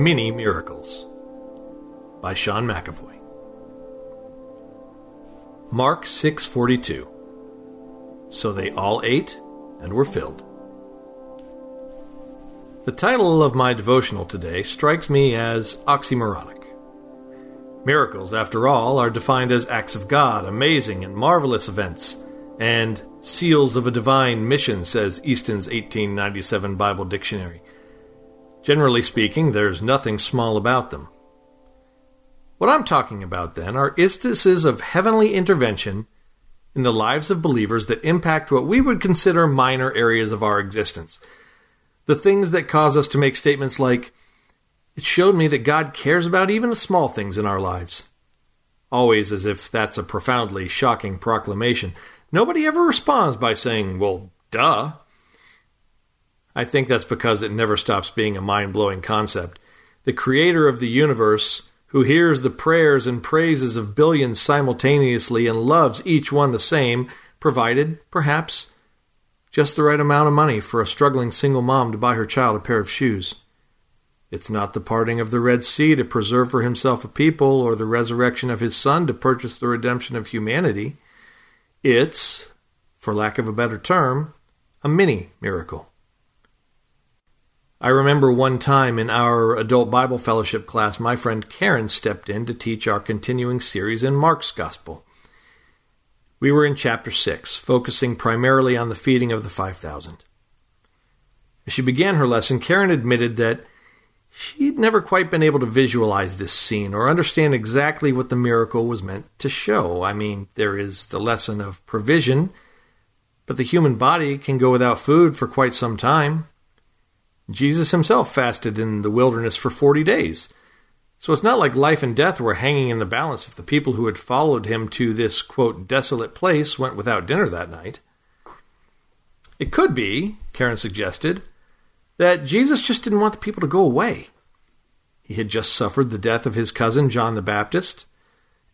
Mini Miracles by Sean McAvoy. Mark 6:42 So they all ate and were filled. The title of my devotional today strikes me as oxymoronic. Miracles, after all, are defined as acts of God, amazing and marvelous events, and seals of a divine mission, says Easton's 1897 Bible Dictionary. Generally speaking, there's nothing small about them. What I'm talking about then are instances of heavenly intervention in the lives of believers that impact what we would consider minor areas of our existence. The things that cause us to make statements like, It showed me that God cares about even the small things in our lives. Always as if that's a profoundly shocking proclamation. Nobody ever responds by saying, Well, duh. I think that's because it never stops being a mind blowing concept. The creator of the universe, who hears the prayers and praises of billions simultaneously and loves each one the same, provided, perhaps, just the right amount of money for a struggling single mom to buy her child a pair of shoes. It's not the parting of the Red Sea to preserve for himself a people or the resurrection of his Son to purchase the redemption of humanity. It's, for lack of a better term, a mini miracle. I remember one time in our adult Bible fellowship class, my friend Karen stepped in to teach our continuing series in Mark's Gospel. We were in chapter 6, focusing primarily on the feeding of the 5,000. As she began her lesson, Karen admitted that she'd never quite been able to visualize this scene or understand exactly what the miracle was meant to show. I mean, there is the lesson of provision, but the human body can go without food for quite some time. Jesus himself fasted in the wilderness for 40 days. So it's not like life and death were hanging in the balance if the people who had followed him to this, quote, desolate place went without dinner that night. It could be, Karen suggested, that Jesus just didn't want the people to go away. He had just suffered the death of his cousin John the Baptist,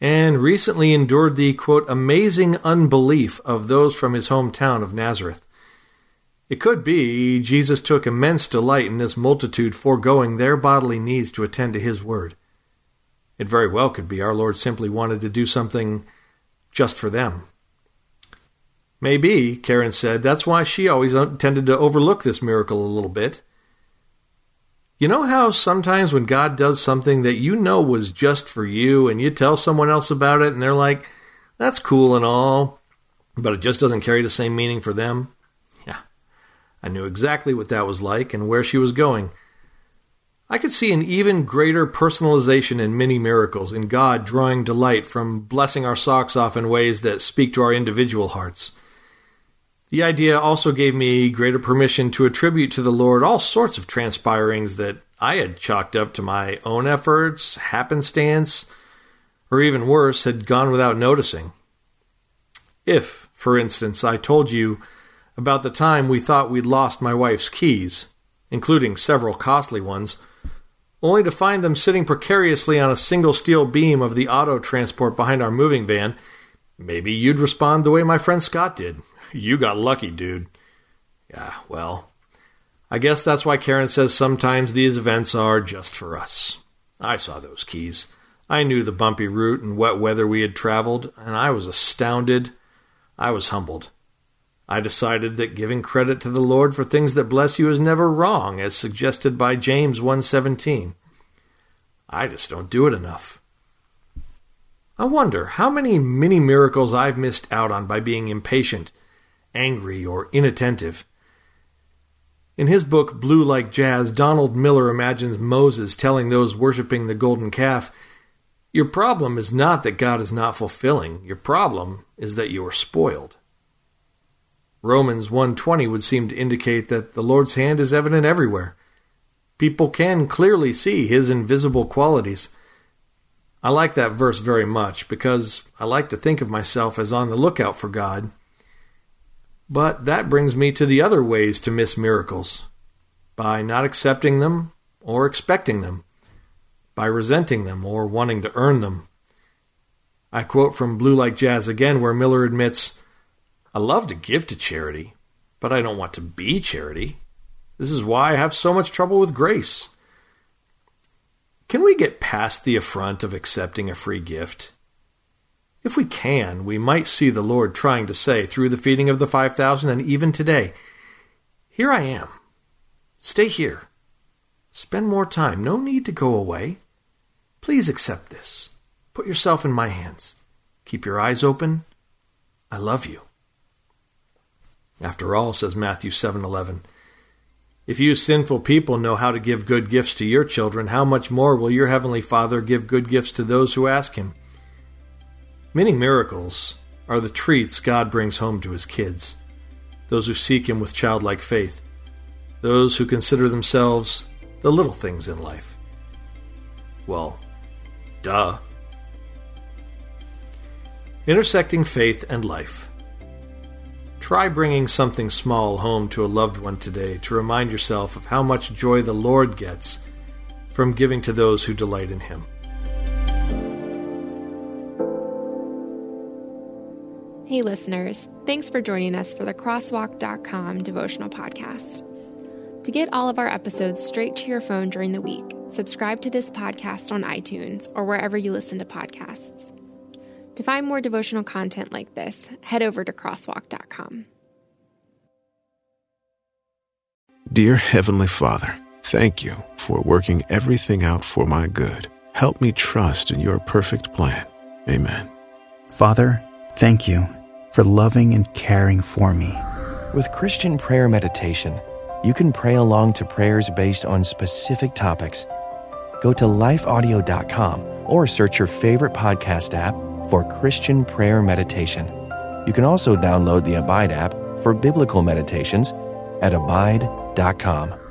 and recently endured the, quote, amazing unbelief of those from his hometown of Nazareth. It could be Jesus took immense delight in this multitude foregoing their bodily needs to attend to his word. It very well could be our Lord simply wanted to do something just for them. Maybe, Karen said, that's why she always tended to overlook this miracle a little bit. You know how sometimes when God does something that you know was just for you and you tell someone else about it and they're like, that's cool and all, but it just doesn't carry the same meaning for them? I knew exactly what that was like and where she was going. I could see an even greater personalization in mini miracles, in God drawing delight from blessing our socks off in ways that speak to our individual hearts. The idea also gave me greater permission to attribute to the Lord all sorts of transpirings that I had chalked up to my own efforts, happenstance, or even worse, had gone without noticing. If, for instance, I told you about the time we thought we'd lost my wife's keys, including several costly ones, only to find them sitting precariously on a single steel beam of the auto transport behind our moving van, maybe you'd respond the way my friend Scott did. You got lucky, dude. Yeah, well, I guess that's why Karen says sometimes these events are just for us. I saw those keys. I knew the bumpy route and wet weather we had traveled, and I was astounded. I was humbled. I decided that giving credit to the Lord for things that bless you is never wrong, as suggested by James 1:17. I just don't do it enough. I wonder how many mini miracles I've missed out on by being impatient, angry, or inattentive. In his book Blue Like Jazz, Donald Miller imagines Moses telling those worshiping the golden calf, Your problem is not that God is not fulfilling, your problem is that you are spoiled. Romans 1:20 would seem to indicate that the Lord's hand is evident everywhere. People can clearly see his invisible qualities. I like that verse very much because I like to think of myself as on the lookout for God. But that brings me to the other ways to miss miracles by not accepting them or expecting them, by resenting them or wanting to earn them. I quote from Blue Like Jazz again, where Miller admits, I love to give to charity, but I don't want to be charity. This is why I have so much trouble with grace. Can we get past the affront of accepting a free gift? If we can, we might see the Lord trying to say through the feeding of the 5,000 and even today, Here I am. Stay here. Spend more time. No need to go away. Please accept this. Put yourself in my hands. Keep your eyes open. I love you. After all, says Matthew 7:11, if you sinful people know how to give good gifts to your children, how much more will your heavenly Father give good gifts to those who ask him? Mini miracles are the treats God brings home to his kids, those who seek him with childlike faith, those who consider themselves the little things in life. Well, duh. Intersecting faith and life. Try bringing something small home to a loved one today to remind yourself of how much joy the Lord gets from giving to those who delight in Him. Hey, listeners, thanks for joining us for the Crosswalk.com devotional podcast. To get all of our episodes straight to your phone during the week, subscribe to this podcast on iTunes or wherever you listen to podcasts. To find more devotional content like this, head over to crosswalk.com. Dear Heavenly Father, thank you for working everything out for my good. Help me trust in your perfect plan. Amen. Father, thank you for loving and caring for me. With Christian prayer meditation, you can pray along to prayers based on specific topics. Go to lifeaudio.com or search your favorite podcast app for Christian prayer meditation. You can also download the Abide app for biblical meditations at abide.com.